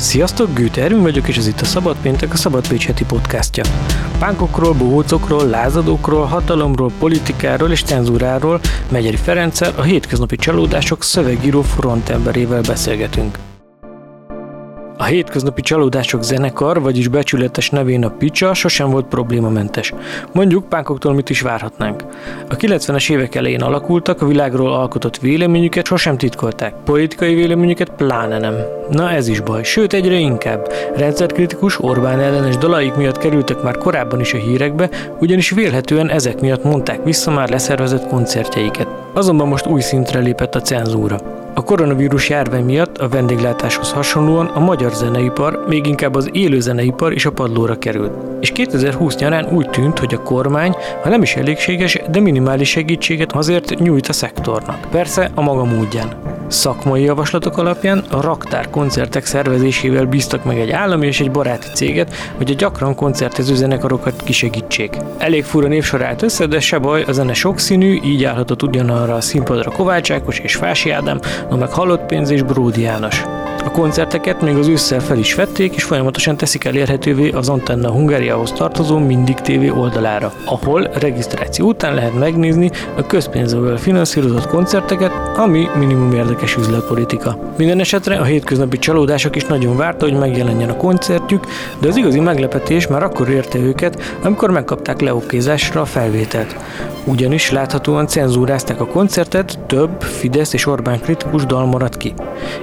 Sziasztok, Gőte Erőn vagyok, és ez itt a Szabad Péntek, a Szabad Pécs heti podcastja. Pánkokról, bohócokról, lázadókról, hatalomról, politikáról és cenzúráról Megyeri Ferenccel, a hétköznapi csalódások szövegíró frontemberével beszélgetünk. A hétköznapi csalódások zenekar, vagyis becsületes nevén a Picsa sosem volt problémamentes. Mondjuk pánkoktól mit is várhatnánk. A 90-es évek elején alakultak, a világról alkotott véleményüket sosem titkolták. Politikai véleményüket pláne nem. Na ez is baj, sőt egyre inkább. Rendszerkritikus, Orbán ellenes dalaik miatt kerültek már korábban is a hírekbe, ugyanis vélhetően ezek miatt mondták vissza már leszervezett koncertjeiket. Azonban most új szintre lépett a cenzúra. A koronavírus járvány miatt a vendéglátáshoz hasonlóan a magyar zeneipar, még inkább az élő zeneipar is a padlóra került. És 2020 nyarán úgy tűnt, hogy a kormány, ha nem is elégséges, de minimális segítséget azért nyújt a szektornak. Persze a maga módján. Szakmai javaslatok alapján a raktár koncertek szervezésével bíztak meg egy állami és egy baráti céget, hogy a gyakran koncertező zenekarokat kisegítsék. Elég fura névsor állt össze, de se baj, a zene sokszínű, így állhatott ugyanarra a színpadra Kovács Ákos és Fási Ádám, no meg Halott Pénz és Bródi János. A koncerteket még az ősszel fel is vették, és folyamatosan teszik elérhetővé az Antenna Hungáriához tartozó Mindig TV oldalára, ahol regisztráció után lehet megnézni a közpénzből finanszírozott koncerteket, ami minimum érdekes üzletpolitika. Minden esetre a hétköznapi csalódások is nagyon várta, hogy megjelenjen a koncertjük, de az igazi meglepetés már akkor érte őket, amikor megkapták leokézásra a felvételt. Ugyanis láthatóan cenzúrázták a koncertet, több Fidesz és Orbán kritikus dal maradt ki.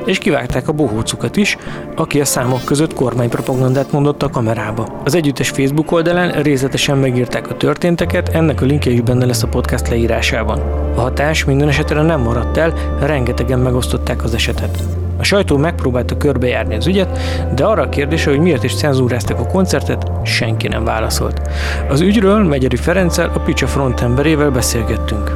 És kivágták a bohócukat is, aki a számok között kormánypropagandát mondott a kamerába. Az együttes Facebook oldalán részletesen megírták a történteket, ennek a linkje is benne lesz a podcast leírásában. A hatás minden esetre nem maradt el, rengetegen megosztották az esetet. A sajtó megpróbálta körbejárni az ügyet, de arra a kérdésre, hogy miért is cenzúrázták a koncertet, senki nem válaszolt. Az ügyről Megyeri Ferenccel, a Picsa frontemberével beszélgettünk.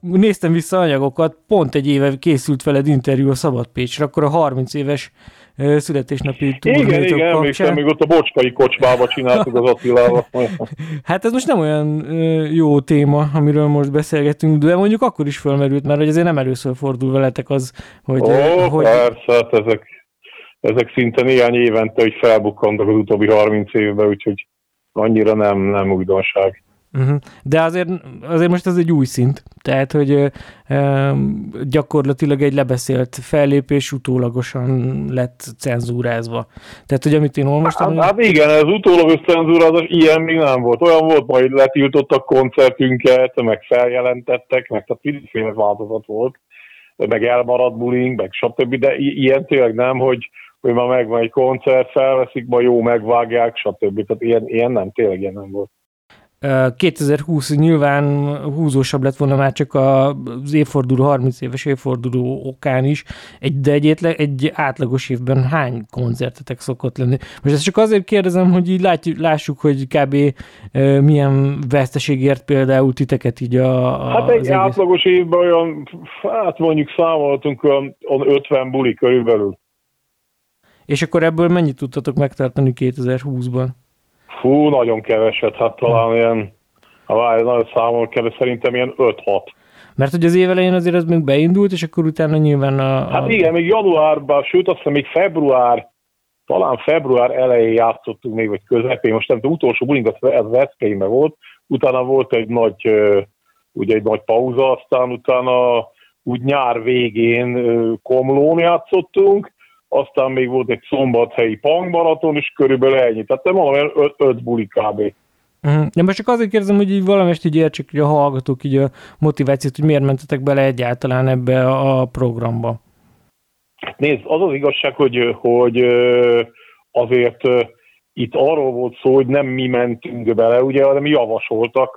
Néztem vissza anyagokat, pont egy éve készült veled interjú a Szabad Pécsre, akkor a 30 éves születésnapi Igen, igen, emlékszem, még ott a bocskai kocsmába csináltuk az Attilával. hát ez most nem olyan jó téma, amiről most beszélgetünk, de mondjuk akkor is fölmerült, mert hogy azért nem először fordul veletek az, hogy... Ó, hogy... persze, hát ezek, ezek szinte néhány évente, hogy felbukkantak az utóbbi 30 évben, úgyhogy annyira nem, nem újdonság. Uh-huh. De azért, azért most ez egy új szint, tehát, hogy uh, gyakorlatilag egy lebeszélt fellépés utólagosan lett cenzúrázva. Tehát, hogy amit én olvastam... Hát, hát igen, ez utólagos cenzúrázás, ilyen még nem volt. Olyan volt, majd letiltottak koncertünket, meg feljelentettek, meg tehát mindenféle változat volt, meg elmaradt bullying, meg stb. De ilyen tényleg nem, hogy hogy ma megvan egy koncert, felveszik, ma jó megvágják, stb. Tehát ilyen, ilyen nem, tényleg ilyen nem volt. 2020 nyilván húzósabb lett volna már csak az évforduló, 30 éves évforduló okán is, egy, de egy, egy átlagos évben hány koncertetek szokott lenni? Most ezt csak azért kérdezem, hogy így látjuk, lássuk, hogy kb. milyen veszteségért például titeket így a... a hát egy egész... átlagos évben olyan, hát mondjuk számoltunk olyan 50 buli körülbelül. És akkor ebből mennyit tudtatok megtartani 2020-ban? Fú, nagyon keveset, hát talán ilyen, ha nagyon számol kell, szerintem ilyen 5-6. Mert hogy az év elején azért ez még beindult, és akkor utána nyilván a... a... Hát igen, még januárban, sőt azt hiszem még február, talán február elején játszottunk még, vagy közepén, most nem, de utolsó bulink az Veszprémben volt, utána volt egy nagy, ugye egy nagy pauza, aztán utána úgy nyár végén Komlón játszottunk, aztán még volt egy szombathelyi punkmaraton, és körülbelül ennyi. Tehát nem mondom, öt, öt buli kb. Uh-huh. De most csak azért kérdezem, hogy így valamest így értsük hogy a hallgatók így a motivációt, hogy miért mentetek bele egyáltalán ebbe a programba. Nézd, az az igazság, hogy, hogy azért itt arról volt szó, hogy nem mi mentünk bele, ugye, hanem javasoltak,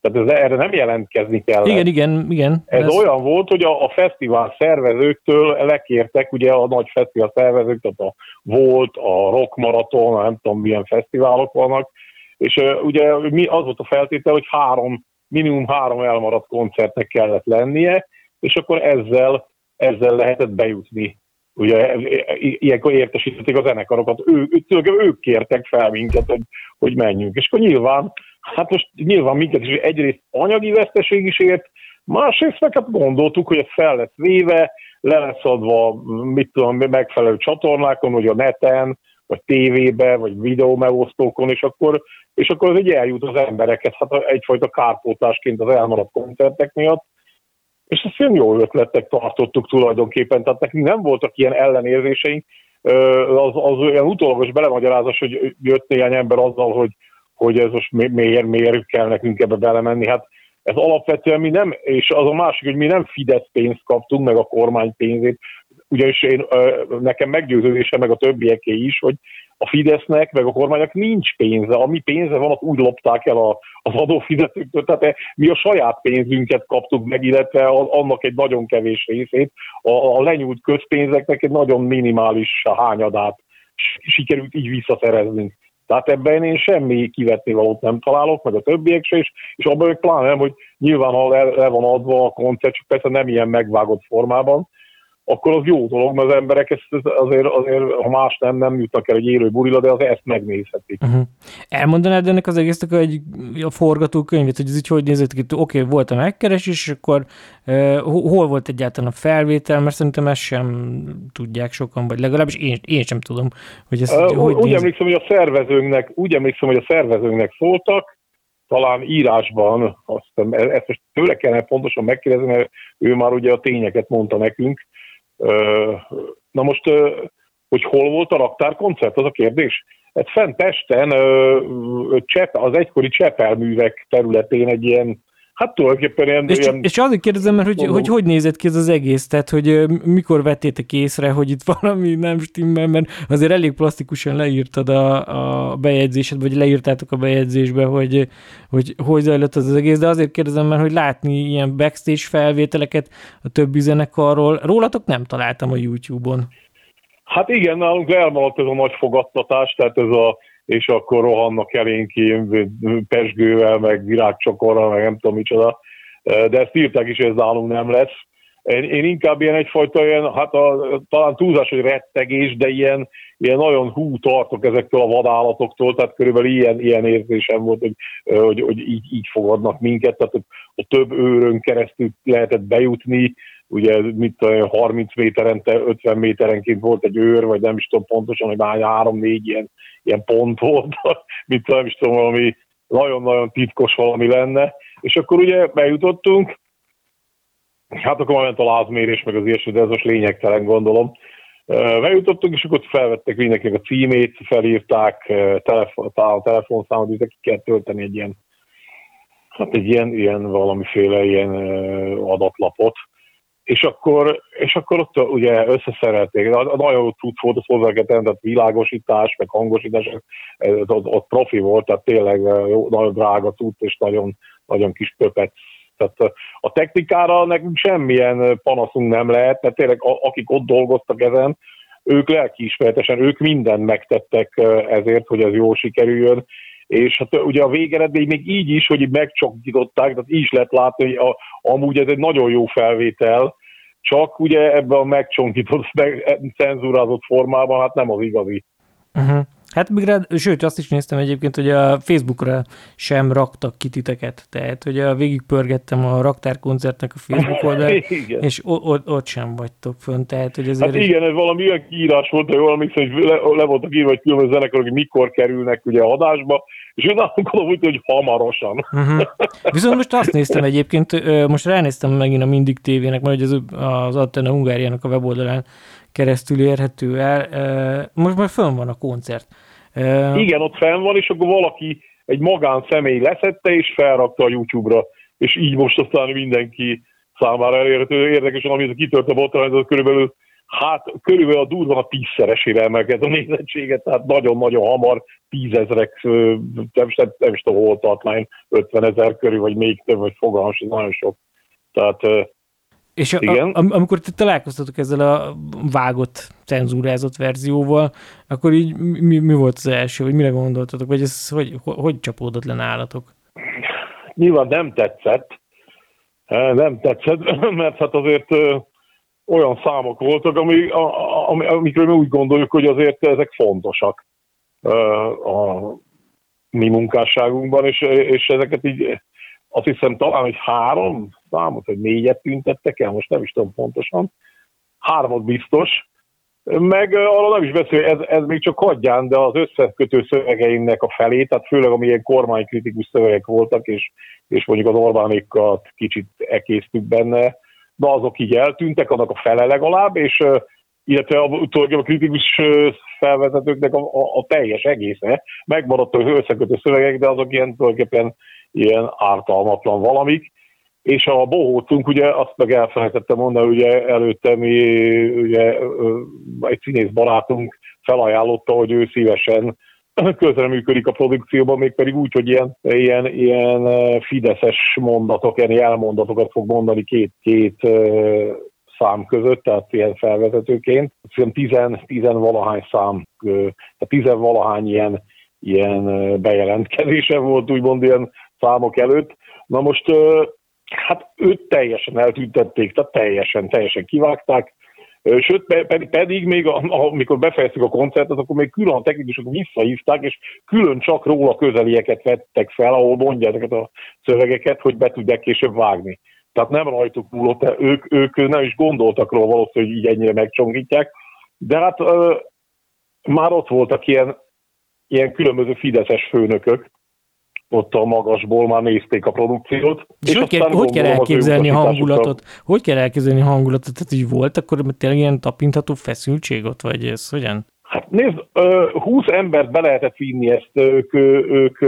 tehát ez, erre nem jelentkezni kell. Igen, igen, igen. Ez, ez olyan volt, hogy a, a fesztivál szervezőktől lekértek, ugye a nagy fesztivál szervezők, tehát a Volt, a Rock Marathon, nem tudom milyen fesztiválok vannak, és ugye mi, az volt a feltétel, hogy három, minimum három elmaradt koncertnek kellett lennie, és akkor ezzel, ezzel lehetett bejutni ugye ilyenkor értesítették a zenekarokat, ő, ők, ők kértek fel minket, hogy, hogy menjünk. És akkor nyilván, hát most nyilván minket is egyrészt anyagi veszteség is ért, Másrészt meg hát gondoltuk, hogy ez fel lesz véve, le lesz adva, mit tudom, megfelelő csatornákon, vagy a neten, vagy tévébe, vagy videómegosztókon, és akkor, és akkor ez egy eljut az embereket, hát egyfajta kárpótásként az elmaradt koncertek miatt, és ezt ilyen jó ötletek tartottuk tulajdonképpen, tehát nekünk nem voltak ilyen ellenérzéseink, az, az olyan utólagos belemagyarázás, hogy jött néhány ember azzal, hogy, hogy ez most miért, miért kell nekünk ebbe belemenni. Hát ez alapvetően mi nem, és az a másik, hogy mi nem Fidesz pénzt kaptunk, meg a kormány pénzét, ugyanis én, nekem meggyőződése, meg a többieké is, hogy a Fidesznek, meg a kormánynak nincs pénze. Ami pénze van, azt úgy lopták el a, az adófizetőktől. Tehát mi a saját pénzünket kaptuk meg, illetve annak egy nagyon kevés részét. A, a lenyúlt közpénzeknek egy nagyon minimális hányadát sikerült így visszaszereznünk. Tehát ebben én semmi kivetni valót nem találok, meg a többiek se, és, és abban meg pláne nem, hogy nyilván ha le, le van adva a koncert, csak persze nem ilyen megvágott formában, akkor az jó dolog, mert az emberek ezt azért, azért ha más nem, nem jutnak el egy élő burila, de az ezt megnézhetik. Uh-huh. Elmondanád ennek az egésznek egy, a forgatókönyvet, hogy ez így hogy nézett ki, oké, okay, volt a megkeresés, és akkor uh, hol volt egyáltalán a felvétel, mert szerintem ezt sem tudják sokan, vagy legalábbis én, én sem tudom, hogy ezt uh, hogy Úgy néz... emlékszem, hogy a szervezőnknek, úgy emlékszem, hogy a szervezőnknek szóltak, talán írásban, azt, ezt most tőle kellene pontosan megkérdezni, mert ő már ugye a tényeket mondta nekünk, Na most, hogy hol volt a raktárkoncert, az a kérdés. Ez fent Pesten, az egykori Csepelművek területén egy ilyen Hát tulajdonképpen ilyen... És, ilyen, és azért kérdezem, mert hogy, hogy hogy nézett ki ez az egész? Tehát, hogy mikor vettétek észre, hogy itt valami nem stimmel, mert azért elég plastikusan leírtad a, a bejegyzésed, vagy leírtátok a bejegyzésbe, hogy, hogy hogy zajlott az, az egész, de azért kérdezem, mert hogy látni ilyen backstage felvételeket a többi zenekarról, rólatok nem találtam a YouTube-on. Hát igen, nálunk elmaradt ez a nagy fogadtatás, tehát ez a és akkor rohannak elénk pesgővel, meg virágcsokorral, meg nem tudom micsoda. De ezt írták is, hogy ez nálunk nem lesz. Én, én inkább ilyen egyfajta ilyen, hát a, talán túlzás, hogy rettegés, de ilyen, ilyen nagyon hú tartok ezektől a vadállatoktól, tehát körülbelül ilyen, ilyen érzésem volt, hogy, hogy, hogy így, így fogadnak minket, tehát a több őrön keresztül lehetett bejutni, ugye mit tudom, 30 méterente, 50 méterenként volt egy őr, vagy nem is tudom pontosan, hogy már három-négy ilyen, ilyen pont volt, mit nem is tudom, valami nagyon-nagyon titkos valami lenne, és akkor ugye bejutottunk, hát akkor már ment a lázmérés, meg az ilyesmi, de ez most lényegtelen gondolom. Bejutottunk, és akkor felvettek mindenkinek a címét, felírták, telefon, a telefonszámot, és ki kell tölteni egy ilyen, hát egy ilyen, ilyen valamiféle ilyen adatlapot, és akkor, és akkor ott ugye összeszerelték. A, a nagyon cucc volt, az hozzá tehát világosítás, meg hangosítás, ez, ott, ott profi volt, tehát tényleg jó, nagyon drága cucc, és nagyon, nagyon kis pöpec. Tehát a technikára nekünk semmilyen panaszunk nem lehet, mert tényleg akik ott dolgoztak ezen, ők lelkiismeretesen, ők mindent megtettek ezért, hogy ez jól sikerüljön, és hát ugye a végeredmény még így is, hogy megcsokították, tehát így is lehet látni, hogy a, amúgy ez egy nagyon jó felvétel, csak ugye ebben a megcsonkított, meg cenzúrázott formában, hát nem az igazi. Uh-huh. Hát még rá, sőt, azt is néztem egyébként, hogy a Facebookra sem raktak ki titeket, tehát hogy a végigpörgettem a raktárkoncertnek a Facebook oldalát, és ott, ott sem vagytok fönn, tehát hogy ezért... Hát igen, ez valami olyan kiírás volt, hogy valami, hogy le, le voltak írva, hogy különböző zenekarok, hogy mikor kerülnek ugye a adásba, és én gondolom, hogy hamarosan. Uh-huh. Viszont most azt néztem egyébként, most ránéztem megint a Mindig tévének, mert az, az Attena Hungáriának a weboldalán keresztül érhető el. Most már fönn van a koncert. Igen, ott fenn van, és akkor valaki, egy magán személy leszette, és felrakta a YouTube-ra, és így most aztán mindenki számára elérhető. Érdekesen, amit kitört a botrány, az körülbelül hát körülbelül a durva a tízszeresére emelkedett a nézettséget, tehát nagyon-nagyon hamar tízezrek, nem, nem is tudom, hol tart már 50 ezer körül, vagy még több, vagy fogalmas, nagyon sok. Tehát és Igen. A, amikor te találkoztatok ezzel a vágott, cenzúrázott verzióval, akkor így mi, mi volt az első, vagy mire gondoltatok, vagy ez hogy, hogy, hogy csapódott le nálatok? Nyilván nem tetszett, nem tetszett, mert hát azért olyan számok voltak, ami, ami, amikről mi úgy gondoljuk, hogy azért ezek fontosak a mi munkásságunkban, és, és ezeket így azt hiszem talán, hogy három számot, vagy négyet tüntettek el, most nem is tudom pontosan, hármat biztos, meg arra nem is beszél, ez, ez még csak hagyján, de az összekötő szövegeimnek a felé, tehát főleg amilyen kormánykritikus szövegek voltak, és, és mondjuk az Orbánékat kicsit ekésztük benne, de azok így eltűntek, annak a fele legalább, és illetve a, a kritikus felvezetőknek a, a, a teljes egésze. Megmaradt az összekötő szövegek, de azok ilyen tulajdonképpen ilyen ártalmatlan valamik. És a bohócunk, ugye azt meg elfelejtettem mondani, ugye előtte mi ugye, egy színész barátunk felajánlotta, hogy ő szívesen közreműködik a produkcióban, mégpedig úgy, hogy ilyen, ilyen, ilyen fideszes mondatok, ilyen jelmondatokat fog mondani két-két szám között, tehát ilyen felvezetőként. Tizen, tizen valahány szám, tehát tizen valahány ilyen, ilyen bejelentkezése volt, úgymond ilyen számok előtt. Na most hát őt teljesen eltüntették, tehát teljesen, teljesen kivágták, Sőt, pedig, pedig még amikor befejeztük a koncertet, akkor még külön a technikusok visszahívták, és külön csak róla közelieket vettek fel, ahol mondja ezeket a szövegeket, hogy be tudják később vágni. Tehát nem rajtuk múlott, ők, ők nem is gondoltak róla valószínűleg, hogy így ennyire megcsongítják, de hát ö, már ott voltak ilyen, ilyen különböző fideszes főnökök, ott a magasból már nézték a produkciót. És, és hogy, kell, hogy kell elképzelni a hangulatot? Hogy kell elképzelni a hangulatot? Tehát, hogy volt akkor tényleg ilyen tapintható feszültség ott, vagy ez hogyan? Hát nézd, 20 embert be lehetett vinni ezt, ők, ők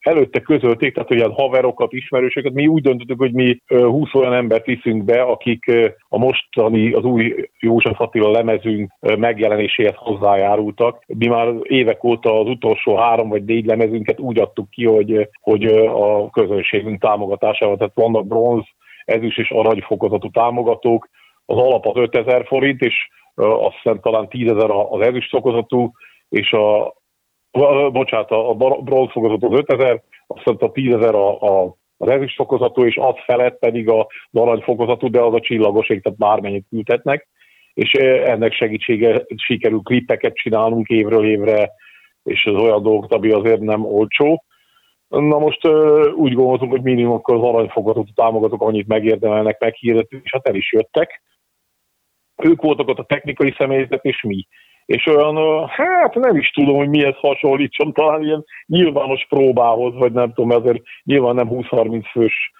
előtte közölték, tehát olyan haverokat, ismerősöket, mi úgy döntöttük, hogy mi 20 olyan embert viszünk be, akik a mostani, az új József Attila lemezünk megjelenéséhez hozzájárultak. Mi már évek óta az utolsó három vagy négy lemezünket úgy adtuk ki, hogy, hogy a közönségünk támogatásával, tehát vannak bronz, ezüst és aranyfokozatú támogatók, az alap az 5000 forint, és azt hiszem talán 10 ezer az ezüst fokozatú, és a, bocsánat, a bronz fokozatú az 5000, aztán a 10 ezer a, a az fokozatú, és az felett pedig a arany fokozatú, de az a csillagoség, tehát bármennyit küldhetnek, és ennek segítsége sikerül klippeket csinálnunk évről évre, és az olyan dolgok, ami azért nem olcsó. Na most úgy gondoltunk, hogy minimum akkor az aranyfokozatú támogatók annyit megérdemelnek, meghirdettük, és hát el is jöttek. Ők voltak ott a technikai személyzet, és mi és olyan, hát nem is tudom, hogy mihez hasonlítson, talán ilyen nyilvános próbához, vagy nem tudom, ezért nyilván nem 20-30 fős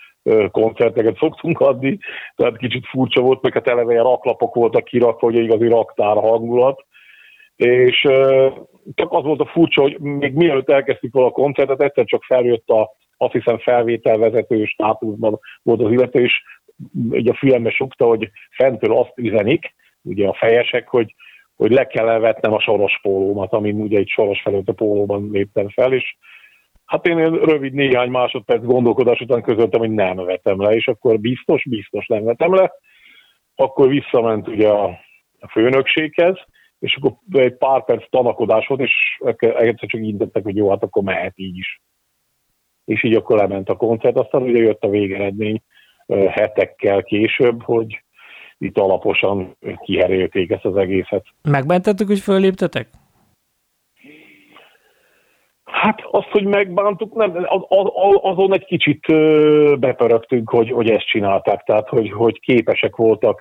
koncerteket szoktunk adni, tehát kicsit furcsa volt, meg hát eleve ilyen raklapok voltak kirakva, hogy igazi raktár hangulat, és csak az volt a furcsa, hogy még mielőtt elkezdtük volna a koncertet, egyszer csak feljött a, azt hiszem felvételvezető státuszban volt az illető, és ugye a fülembe sukta, hogy fentől azt üzenik, ugye a fejesek, hogy hogy le kell elvetnem a soros pólómat, amin ugye egy soros felőtt a pólóban léptem fel, és hát én rövid néhány másodperc gondolkodás után közöltem, hogy nem vetem le, és akkor biztos, biztos nem vetem le. Akkor visszament ugye a, a főnökséghez, és akkor egy pár perc tanakodás volt, és egyszer csak intettek, hogy jó, hát akkor mehet így is. És így akkor lement a koncert, aztán ugye jött a végeredmény hetekkel később, hogy itt alaposan kiherélték ezt az egészet. Megbántatok, hogy föléptetek? Hát azt, hogy megbántuk, nem, az, azon egy kicsit bepörögtünk, hogy, hogy ezt csinálták, tehát hogy, hogy képesek voltak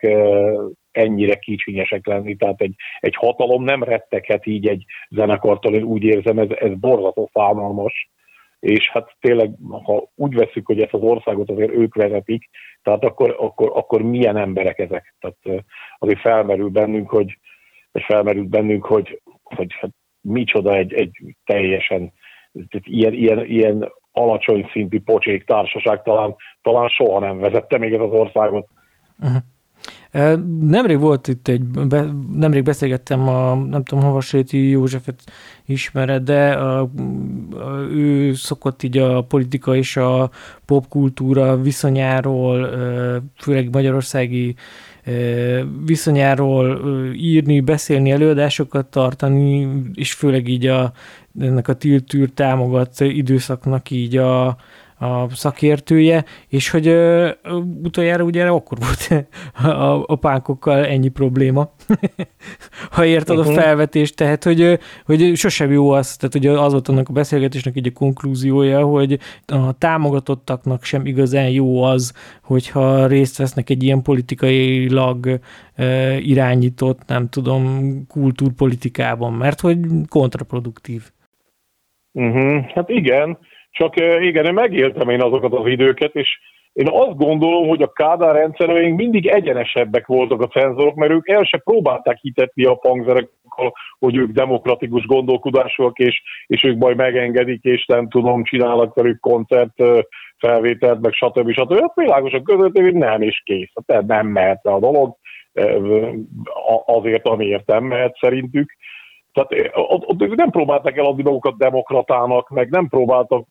ennyire kicsinyesek lenni, tehát egy, egy hatalom nem retteghet így egy zenekartól, én úgy érzem, ez, ez borzasztó fámalmas, és hát tényleg, ha úgy veszük, hogy ezt az országot azért ők vezetik, tehát akkor, akkor, akkor milyen emberek ezek? Tehát azért felmerül bennünk, hogy, és felmerült bennünk, hogy, hogy hát micsoda egy, egy teljesen ilyen, ilyen, ilyen alacsony szintű pocsék társaság talán, talán soha nem vezette még ez az országot. Uh-huh. Nemrég volt itt egy, be, nemrég beszélgettem a, nem tudom, Havasréti Józsefet ismered, de a, a, ő szokott így a politika és a popkultúra viszonyáról, főleg magyarországi viszonyáról írni, beszélni, előadásokat tartani, és főleg így a, ennek a tiltűr támogat időszaknak így a, a szakértője, és hogy ö, utoljára ugye akkor volt a, a pánkokkal ennyi probléma, ha érted uh-huh. a felvetést, tehát hogy, hogy sosem jó az, tehát hogy az volt annak a beszélgetésnek egy a konklúziója, hogy a támogatottaknak sem igazán jó az, hogyha részt vesznek egy ilyen politikailag irányított, nem tudom, kultúrpolitikában, mert hogy kontraproduktív. Uh-huh. Hát igen, csak igen, én megéltem én azokat az időket, és én azt gondolom, hogy a Kádár rendszereink mindig egyenesebbek voltak a cenzorok, mert ők el se próbálták hitetni a pangzerek, hogy ők demokratikus gondolkodásúak, és, és ők majd megengedik, és nem tudom, csinálnak velük koncert felvételt, meg stb. stb. Hát világosan között, hogy nem is kész. Tehát nem mehet a dolog azért, amiért nem mehet szerintük. Tehát ott, ott nem próbálták eladni magukat demokratának, meg nem próbáltak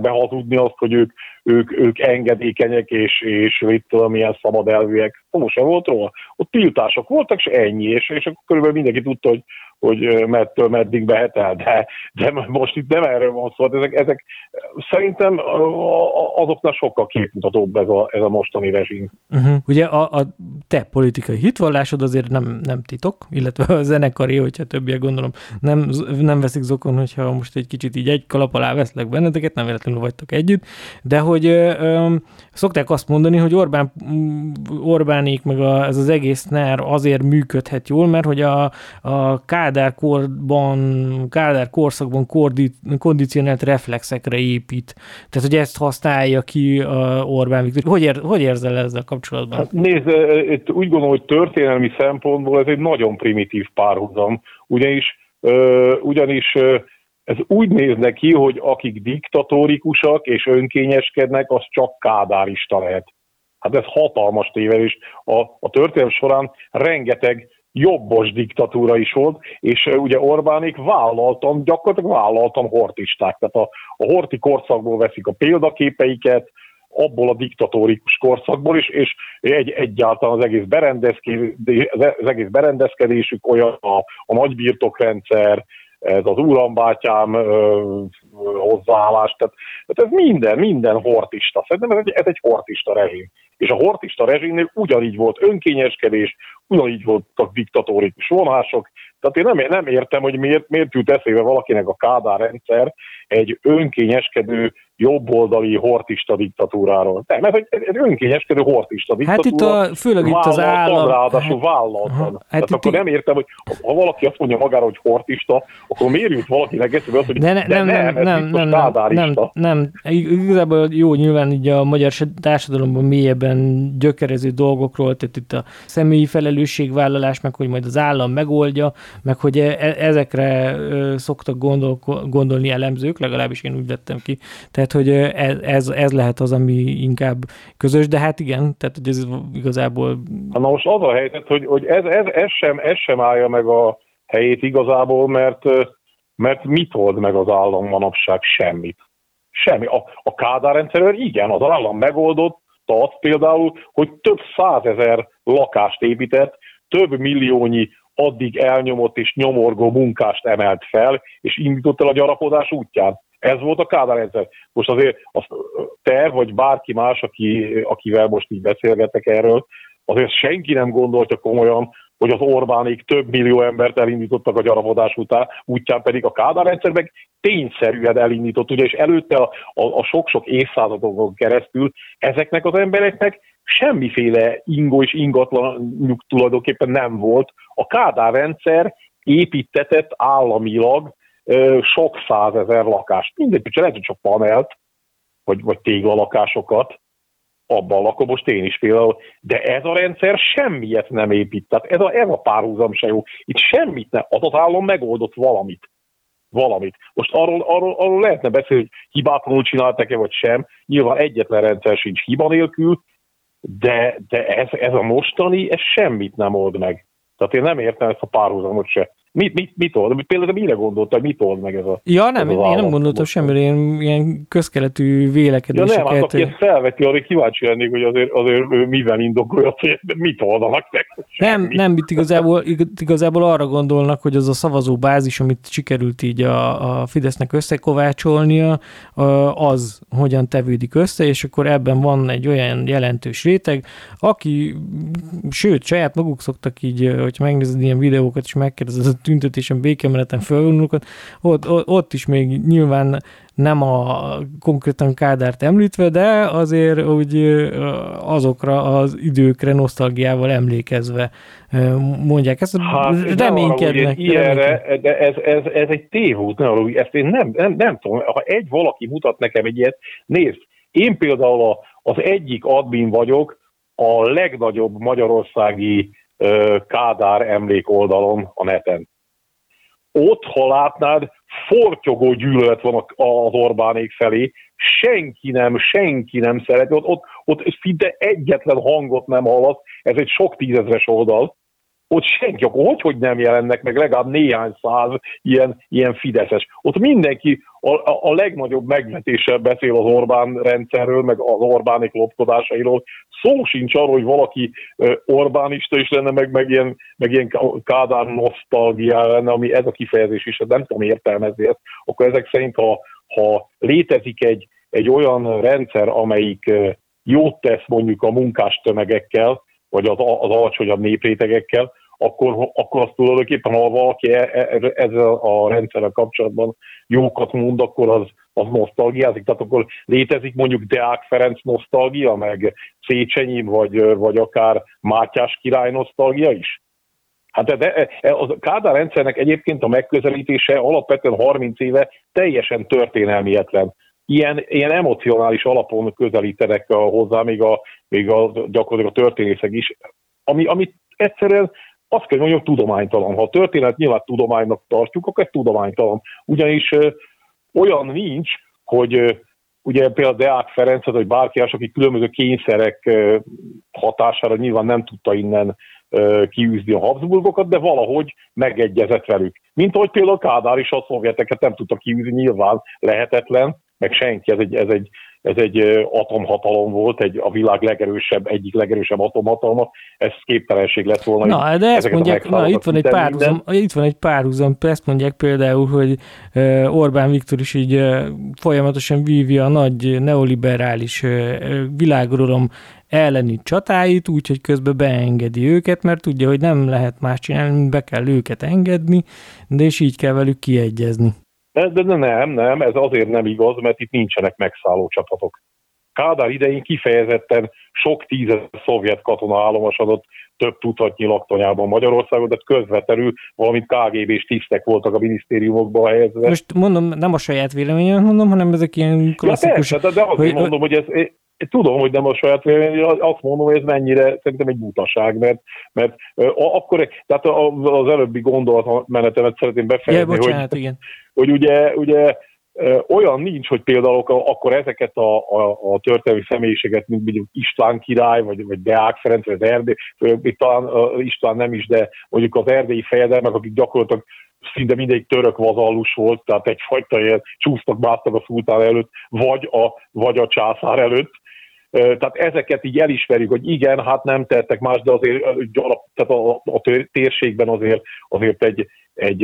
behazudni azt, hogy ők, ők, ők engedékenyek és, és mit tudom, milyen szabad elvűek. Most sem volt róla. Ott tiltások voltak, és ennyi, és, és akkor körülbelül mindenki tudta, hogy hogy mettől meddig behet el, de, de most itt nem erről van szó. Hát ezek, ezek szerintem azoknál sokkal képmutatóbb ez a, ez a mostani rezsim. Uh-huh. Ugye a, a te politikai hitvallásod azért nem, nem titok, illetve a zenekari, hogyha többiek gondolom nem, nem veszik zokon, hogyha most egy kicsit így egy kalap alá veszlek benneteket, nem véletlenül vagytok együtt, de hogy ö, szokták azt mondani, hogy Orbán, Orbánék meg a, ez az egész NER azért működhet jól, mert hogy a, a K Kádár korban, Kádár korszakban kondicionált reflexekre épít. Tehát, hogy ezt használja ki Orbán Viktor. Hogy, ér, hogy érzel ezzel kapcsolatban? Hát nézd, úgy gondolom, hogy történelmi szempontból ez egy nagyon primitív párhuzam, ugyanis, ugyanis ez úgy néz neki, hogy akik diktatórikusak és önkényeskednek, az csak kádárista lehet. Hát ez hatalmas tévedés. A, a történelem során rengeteg jobbos diktatúra is volt, és ugye Orbánik vállaltan, gyakorlatilag vállaltan hortisták. Tehát a, a horti korszakból veszik a példaképeiket, abból a diktatórikus korszakból is, és egy, egyáltalán az egész, az egész berendezkedésük olyan a, a nagybirtokrendszer, ez az urambátyám hozzáállás, tehát, tehát ez minden, minden hortista. Szerintem ez egy, ez egy hortista rezsim. És a hortista rezsimnél ugyanígy volt önkényeskedés, ugyanígy voltak diktatórikus vonások, tehát én nem, nem értem, hogy miért, miért jut eszébe valakinek a Kádár rendszer egy önkényeskedő jobboldali hortista diktatúráról. Nem, ez egy, egy önkényeskedő hortista diktatúra. Hát itt a, főleg itt az állam... Ráadásul vállaltan. Hát Tehát akkor nem értem, hogy ha valaki azt mondja magára, hogy hortista, akkor miért jut valakinek eszébe az, hogy ne, ne, nem, nem, nem, nem, nem, nem, nem, nem, igazából jó, nyilván így a magyar társadalomban mélyebben gyökerező dolgokról, tehát itt a személyi felelősségvállalás, meg hogy majd az állam megoldja, meg hogy e, e, ezekre szoktak gondol, gondolni elemzők, legalábbis én úgy vettem ki. Tehát, hogy ez, ez lehet az, ami inkább közös, de hát igen, tehát hogy ez igazából... Na most az a helyzet, hogy, hogy ez, ez, ez, sem, ez sem állja meg a helyét igazából, mert, mert mit old meg az állam manapság? Semmit. Semmi. A, a Kádár rendszerről igen, az állam megoldott, azt például, hogy több százezer lakást épített, több milliónyi addig elnyomott és nyomorgó munkást emelt fel, és indított el a gyarapodás útján. Ez volt a Kádár rendszer. Most azért az, te, vagy bárki más, aki, akivel most így beszélgetek erről, azért senki nem gondolta komolyan, hogy az Orbánék több millió embert elindítottak a gyarapodás után, útján pedig a Kádár rendszer meg tényszerűen elindított, ugye, és előtte a, a, a sok-sok évszázadokon keresztül ezeknek az embereknek semmiféle ingó és ingatlanjuk tulajdonképpen nem volt. A Kádár rendszer építetett államilag sok százezer lakást. Mindegy, lehet, hogy csak panelt, vagy, vagy téglalakásokat, abban lakom most én is például, de ez a rendszer semmiet nem épít. Tehát ez a, ez a párhuzam se jó. Itt semmit nem. Az az állam megoldott valamit. Valamit. Most arról, arról, arról lehetne beszélni, hogy hibátlanul csináltak-e vagy sem. Nyilván egyetlen rendszer sincs hiba nélkül, de, de ez, ez a mostani, ez semmit nem old meg. Tehát én nem értem ezt a párhuzamot se. Mit, mit, mit old? Például mire gondoltál, mit old meg ez a Ja, nem, én, én nem gondoltam semmire, én ilyen közkeletű vélekedéseket. Ja nem, hát aki ezt felveti, arra kíváncsi lennék, hogy azért, azért ő mivel indokolja, hogy mit oldanak meg. Nem, nem, itt igazából, igazából arra gondolnak, hogy az a szavazó bázis, amit sikerült így a, a Fidesznek összekovácsolnia, az hogyan tevődik össze, és akkor ebben van egy olyan jelentős réteg, aki, sőt, saját maguk szoktak így, hogy megnézed ilyen videókat, és megkérdezed tüntetésen, békemeneten felvonulókat, ott, ott, ott is még nyilván nem a konkrétan Kádárt említve, de azért úgy azokra az időkre nosztalgiával emlékezve mondják ezt, hát, reménykednek. Ilyenre, de ez, ez, ez egy tévút, ne ezt én nem, nem, nem tudom, ha egy valaki mutat nekem egy ilyet, nézd, én például az egyik admin vagyok a legnagyobb magyarországi Kádár emlék oldalon a neten. Ott, ha látnád, fortyogó gyűlölet van az Orbánék felé, senki nem, senki nem szereti, ott, ott, ott szinte egyetlen hangot nem hallasz, ez egy sok tízezres oldal, ott senki, akkor hogy, hogy nem jelennek meg legalább néhány száz ilyen, ilyen fideszes. Ott mindenki a, a, a legnagyobb megvetéssel beszél az Orbán rendszerről, meg az Orbánik lopkodásairól. Szó sincs arról, hogy valaki Orbánista is lenne, meg, meg, ilyen, meg ilyen Kádár nosztalgia lenne, ami ez a kifejezés is, nem tudom értelmezni ezt. Akkor ezek szerint, ha, ha létezik egy, egy olyan rendszer, amelyik jót tesz mondjuk a munkás tömegekkel, vagy az, az alacsonyabb néprétegekkel, akkor, akkor azt tulajdonképpen, ha valaki e, e, ezzel a rendszerrel kapcsolatban jókat mond, akkor az, az nosztalgiázik. Tehát akkor létezik mondjuk Deák Ferenc nosztalgia, meg Széchenyi, vagy, vagy akár Mátyás király nosztalgia is? Hát de, a Kádár rendszernek egyébként a megközelítése alapvetően 30 éve teljesen történelmietlen ilyen, ilyen emocionális alapon közelítenek hozzá, még a, még a gyakorlatilag a történészek is, ami, ami egyszerűen azt kell mondjam, tudománytalan. Ha a történet nyilván tudománynak tartjuk, akkor ez tudománytalan. Ugyanis olyan nincs, hogy ugye például Deák Ferenc, vagy bárki más, aki különböző kényszerek hatására nyilván nem tudta innen kiűzni a Habsburgokat, de valahogy megegyezett velük. Mint ahogy például Kádár is a szovjeteket nem tudta kiűzni, nyilván lehetetlen, meg senki, ez egy, ez egy, ez egy atomhatalom volt, egy, a világ legerősebb, egyik legerősebb atomhatalma, ez képtelenség lett volna. Na, de ezt mondják, na, itt van egy párhuzam, itt van egy párhuzam, ezt mondják például, hogy Orbán Viktor is így folyamatosan vívja a nagy neoliberális világuralom elleni csatáit, úgyhogy közben beengedi őket, mert tudja, hogy nem lehet más csinálni, be kell őket engedni, de és így kell velük kiegyezni. De, de nem, nem, ez azért nem igaz, mert itt nincsenek megszálló csapatok. Kádár idején kifejezetten sok tízezer szovjet katona állomosodott több tucatnyi laktanyában Magyarországon, de közvetlenül valamint KGB-s tisztek voltak a minisztériumokba helyezve. Most mondom, nem a saját véleményem mondom, hanem ezek ilyen klasszikus... Ja, persze, de, de azért hogy, mondom, hogy ez, tudom, hogy nem a saját vélemény, azt mondom, hogy ez mennyire szerintem egy butaság, mert, mert akkor, tehát az előbbi gondolatmenetemet szeretném befejezni, ja, bocsánat, hogy, igen. hogy ugye, ugye olyan nincs, hogy például akkor ezeket a, a, a történelmi személyiséget, mint mondjuk István király, vagy, vagy Deák Ferenc, vagy az Erdély, talán István nem is, de mondjuk az erdélyi fejedelmek, akik gyakorlatilag szinte mindegy török vazallus volt, tehát egyfajta ilyen csúsztak, másztak a szultán előtt, vagy a, vagy a császár előtt, tehát ezeket így elismerjük, hogy igen, hát nem tettek más, de azért tehát a, a térségben azért, azért egy, egy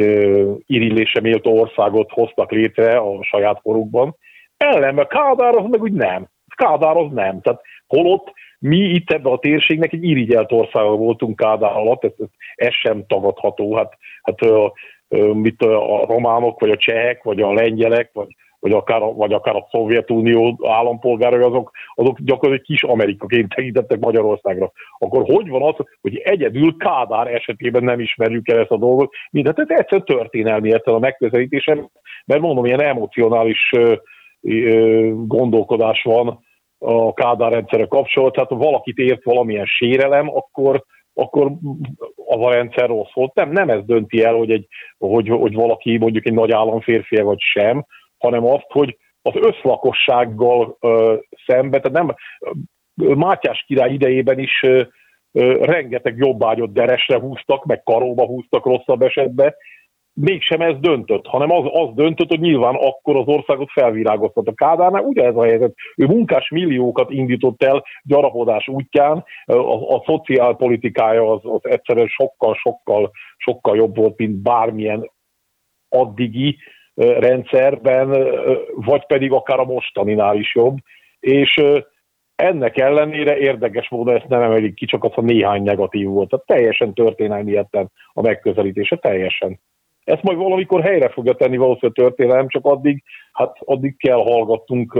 irillése méltó országot hoztak létre a saját korukban. Ellenben Kádár az meg úgy nem. Kádár az nem. Tehát holott mi itt ebben a térségnek egy irigyelt országa voltunk Kádár alatt, ez, ez, ez sem tagadható. Hát, hát mit a románok, vagy a csehek, vagy a lengyelek, vagy vagy akár, vagy akár a Szovjetunió állampolgárai, azok, azok gyakorlatilag kis Amerikaként tekintettek Magyarországra. Akkor hogy van az, hogy egyedül Kádár esetében nem ismerjük el ezt a dolgot, mindent ez egyszerűen történelmi értel a megközelítésem, mert mondom, ilyen emocionális gondolkodás van a Kádár rendszerre kapcsolatban, tehát ha valakit ért valamilyen sérelem, akkor, akkor a rendszer rossz volt. Nem, nem ez dönti el, hogy, egy, hogy, hogy valaki mondjuk egy nagy államférfia vagy sem, hanem azt, hogy az összlakossággal ö, szembe, tehát nem Mátyás király idejében is ö, rengeteg jobbágyot deresre húztak, meg karóba húztak rosszabb esetben, mégsem ez döntött, hanem az, az döntött, hogy nyilván akkor az országot felvirágoztat. A Kádárnál ugye ez a helyzet. Ő munkás milliókat indított el gyarapodás útján, a, a szociálpolitikája az, az egyszerűen sokkal, sokkal, sokkal jobb volt, mint bármilyen addigi rendszerben, vagy pedig akár a mostaninál is jobb. És ennek ellenére érdekes módon ezt nem emelik ki, csak az a néhány negatív volt. Tehát teljesen történelmi ilyetten a megközelítése, teljesen. Ezt majd valamikor helyre fogja tenni valószínűleg történelem, csak addig, hát addig kell hallgattunk,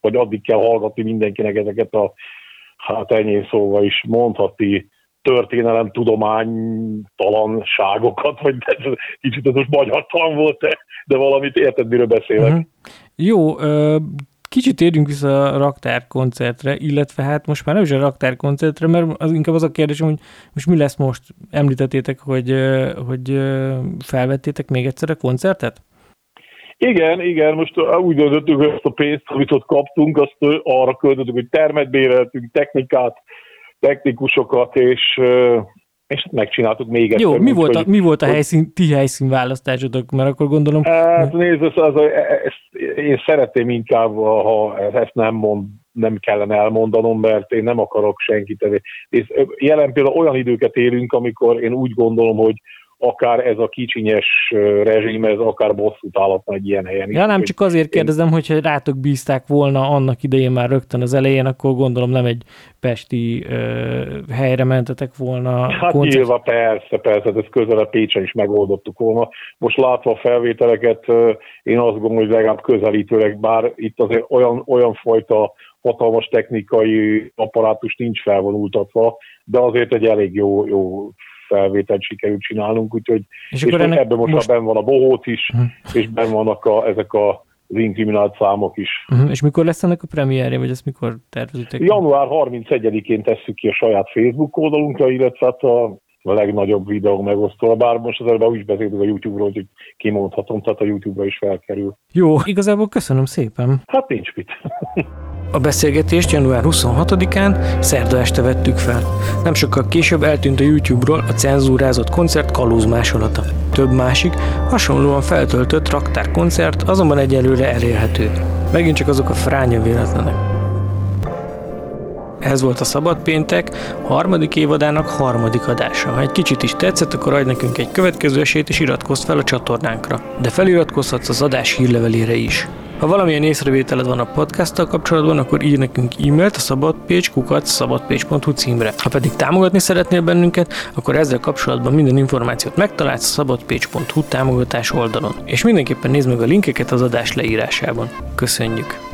vagy addig kell hallgatni mindenkinek ezeket a, hát ennyi szóval is mondhati történelem tudománytalanságokat, vagy kicsit ez most magyartalan volt, de, de valamit érted, miről beszélek. Uh-huh. Jó, Kicsit térjünk vissza a raktárkoncertre, illetve hát most már nem is a raktárkoncertre, mert az inkább az a kérdés, hogy most mi lesz most? Említettétek, hogy, hogy felvettétek még egyszer a koncertet? Igen, igen, most úgy döntöttük, hogy azt a pénzt, amit ott kaptunk, azt arra költöttük, hogy termet béreltünk, technikát, technikusokat, és és megcsináltuk még egyszer. Jó, mi, úgy, volt a, mi volt a helyszín, ti helyszínválasztásotok? Mert akkor gondolom... Hát nézd, ez, az, ezt, én szeretném inkább, ha ezt nem mond, nem kellene elmondanom, mert én nem akarok senkit. És jelen például olyan időket élünk, amikor én úgy gondolom, hogy akár ez a kicsinyes rezsim, ez akár bosszút állatna egy ilyen helyen. Ja, nem csak azért kérdezem, hogyha rátok bízták volna annak idején már rögtön az elején, akkor gondolom nem egy pesti ö, helyre mentetek volna. Hát koncert... nyilván persze, persze, ez közelebb Pécsen is megoldottuk volna. Most látva a felvételeket, én azt gondolom, hogy legalább közelítőleg, bár itt azért olyan, olyan fajta hatalmas technikai apparátus nincs felvonultatva, de azért egy elég jó, jó felvételt sikerült csinálnunk, úgyhogy és, és ennek ebben most, most... benn van a bohóc is, uh-huh. és benn vannak a, ezek a az inkriminált számok is. Uh-huh. És mikor lesz ennek a premierje, vagy ezt mikor tervezitek? Január 31-én tesszük ki a saját Facebook oldalunkra, illetve hát a a legnagyobb videó megosztó, bár most az előbb úgy beszéltünk a YouTube-ról, hogy kimondhatom, tehát a YouTube-ra is felkerül. Jó, igazából köszönöm szépen. Hát nincs mit. A beszélgetést január 26-án, szerda este vettük fel. Nem sokkal később eltűnt a YouTube-ról a cenzúrázott koncert kalóz másolata. Több másik, hasonlóan feltöltött raktárkoncert azonban egyelőre elérhető. Megint csak azok a fránya véletlenek. Ez volt a Szabad Péntek harmadik évadának harmadik adása. Ha egy kicsit is tetszett, akkor adj nekünk egy következő esélyt és iratkozz fel a csatornánkra. De feliratkozhatsz az adás hírlevelére is. Ha valamilyen észrevételed van a podcasttal kapcsolatban, akkor írj nekünk e-mailt a szabadpage.kukat szabadpage.hu címre. Ha pedig támogatni szeretnél bennünket, akkor ezzel kapcsolatban minden információt megtalálsz a szabadpage.hu támogatás oldalon. És mindenképpen nézd meg a linkeket az adás leírásában. Köszönjük!